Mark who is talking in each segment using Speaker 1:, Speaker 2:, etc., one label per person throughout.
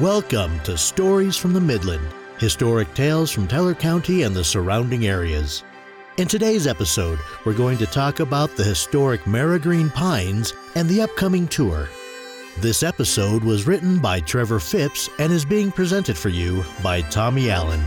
Speaker 1: Welcome to Stories from the Midland, historic tales from Teller County and the surrounding areas. In today's episode, we're going to talk about the historic Merigreen Pines and the upcoming tour. This episode was written by Trevor Phipps and is being presented for you by Tommy Allen.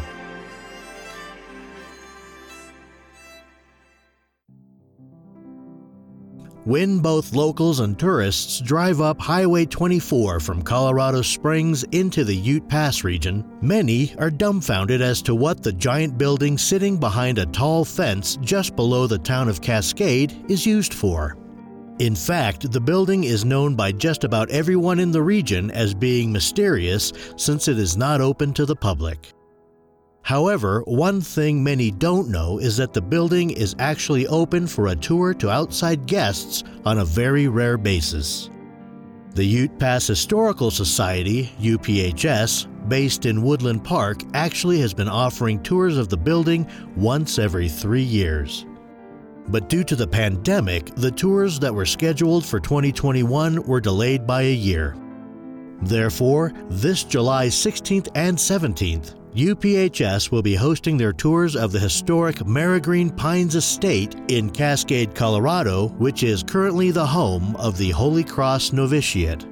Speaker 1: When both locals and tourists drive up Highway 24 from Colorado Springs into the Ute Pass region, many are dumbfounded as to what the giant building sitting behind a tall fence just below the town of Cascade is used for. In fact, the building is known by just about everyone in the region as being mysterious since it is not open to the public. However, one thing many don't know is that the building is actually open for a tour to outside guests on a very rare basis. The Ute Pass Historical Society, UPHS, based in Woodland Park, actually has been offering tours of the building once every three years. But due to the pandemic, the tours that were scheduled for 2021 were delayed by a year. Therefore, this July 16th and 17th, UPHS will be hosting their tours of the historic Merigreen Pines Estate in Cascade, Colorado, which is currently the home of the Holy Cross Novitiate.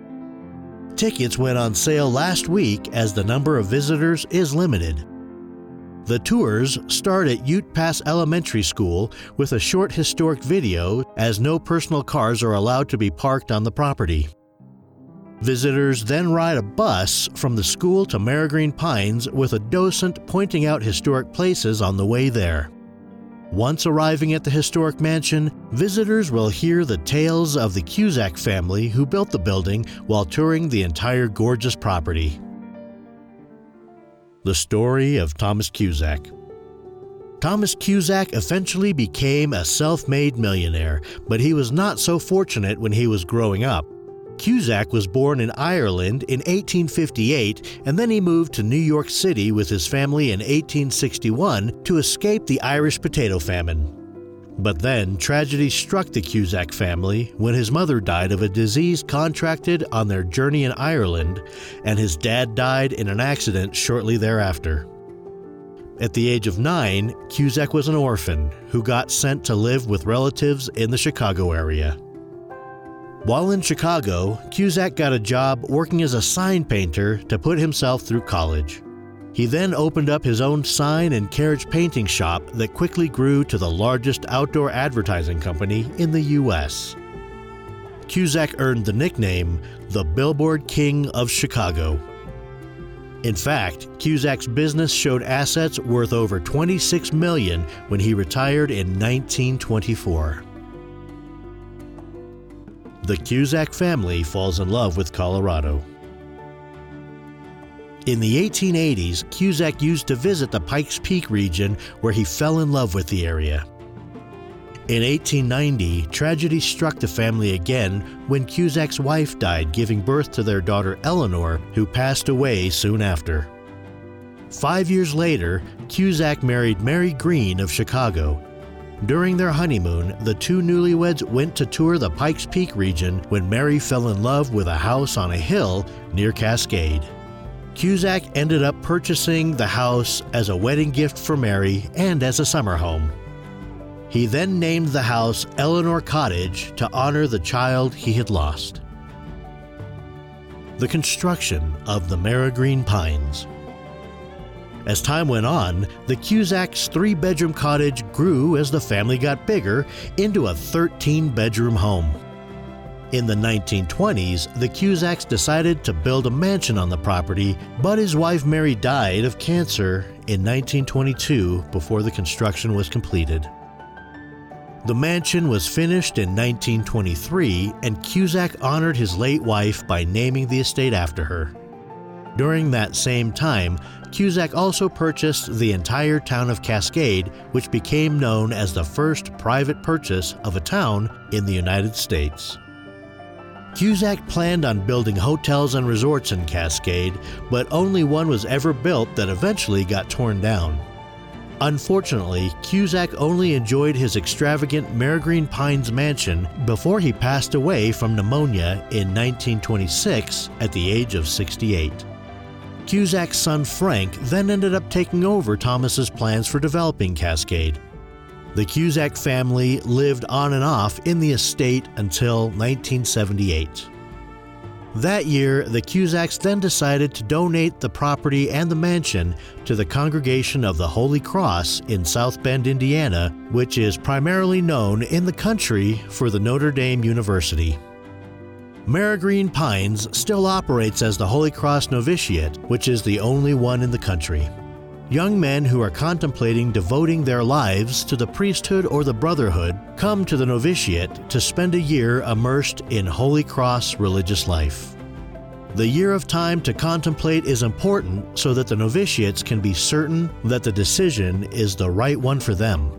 Speaker 1: Tickets went on sale last week as the number of visitors is limited. The tours start at Ute Pass Elementary School with a short historic video, as no personal cars are allowed to be parked on the property. Visitors then ride a bus from the school to Merigreen Pines with a docent pointing out historic places on the way there. Once arriving at the historic mansion, visitors will hear the tales of the Cusack family who built the building while touring the entire gorgeous property. The story of Thomas Cusack. Thomas Cusack eventually became a self made millionaire, but he was not so fortunate when he was growing up. Cusack was born in Ireland in 1858 and then he moved to New York City with his family in 1861 to escape the Irish potato famine. But then tragedy struck the Cusack family when his mother died of a disease contracted on their journey in Ireland, and his dad died in an accident shortly thereafter. At the age of nine, Cusack was an orphan who got sent to live with relatives in the Chicago area. While in Chicago, Cusack got a job working as a sign painter to put himself through college. He then opened up his own sign and carriage painting shop that quickly grew to the largest outdoor advertising company in the U.S. Cusack earned the nickname the Billboard King of Chicago. In fact, Cusack's business showed assets worth over 26 million when he retired in 1924 the Cusack family falls in love with Colorado. In the 1880s, Cusack used to visit the Pikes Peak region where he fell in love with the area. In 1890, tragedy struck the family again when Cusack's wife died, giving birth to their daughter Eleanor, who passed away soon after. Five years later, Cusack married Mary Green of Chicago, during their honeymoon, the two newlyweds went to tour the Pikes Peak region when Mary fell in love with a house on a hill near Cascade. Cusack ended up purchasing the house as a wedding gift for Mary and as a summer home. He then named the house Eleanor Cottage to honor the child he had lost. The construction of the Merigreen Pines. As time went on, the Cusack's three bedroom cottage grew as the family got bigger into a 13 bedroom home. In the 1920s, the Cusacks decided to build a mansion on the property, but his wife Mary died of cancer in 1922 before the construction was completed. The mansion was finished in 1923, and Cusack honored his late wife by naming the estate after her. During that same time, Cusack also purchased the entire town of Cascade, which became known as the first private purchase of a town in the United States. Cusack planned on building hotels and resorts in Cascade, but only one was ever built that eventually got torn down. Unfortunately, Cusack only enjoyed his extravagant Merigreen Pines mansion before he passed away from pneumonia in 1926 at the age of 68. Cusack's son Frank then ended up taking over Thomas's plans for developing Cascade. The Cusack family lived on and off in the estate until 1978. That year, the Cusacks then decided to donate the property and the mansion to the Congregation of the Holy Cross in South Bend, Indiana, which is primarily known in the country for the Notre Dame University. Merigreen Pines still operates as the Holy Cross Novitiate, which is the only one in the country. Young men who are contemplating devoting their lives to the priesthood or the brotherhood come to the novitiate to spend a year immersed in Holy Cross religious life. The year of time to contemplate is important so that the novitiates can be certain that the decision is the right one for them.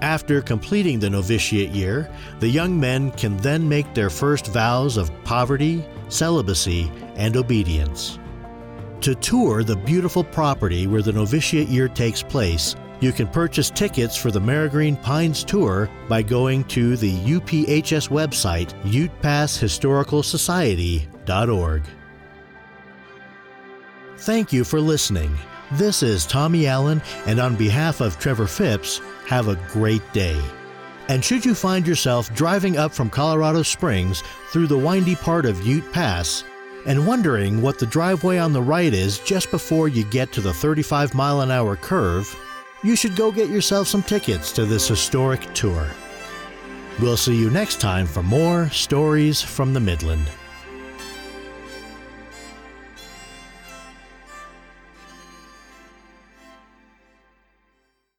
Speaker 1: After completing the novitiate year, the young men can then make their first vows of poverty, celibacy, and obedience. To tour the beautiful property where the novitiate year takes place, you can purchase tickets for the Merigreen Pines Tour by going to the UPHS website, UtePassHistoricalSociety.org. Thank you for listening. This is Tommy Allen, and on behalf of Trevor Phipps, have a great day. And should you find yourself driving up from Colorado Springs through the windy part of Ute Pass, and wondering what the driveway on the right is just before you get to the 35 mile an hour curve, you should go get yourself some tickets to this historic tour. We'll see you next time for more stories from the Midland.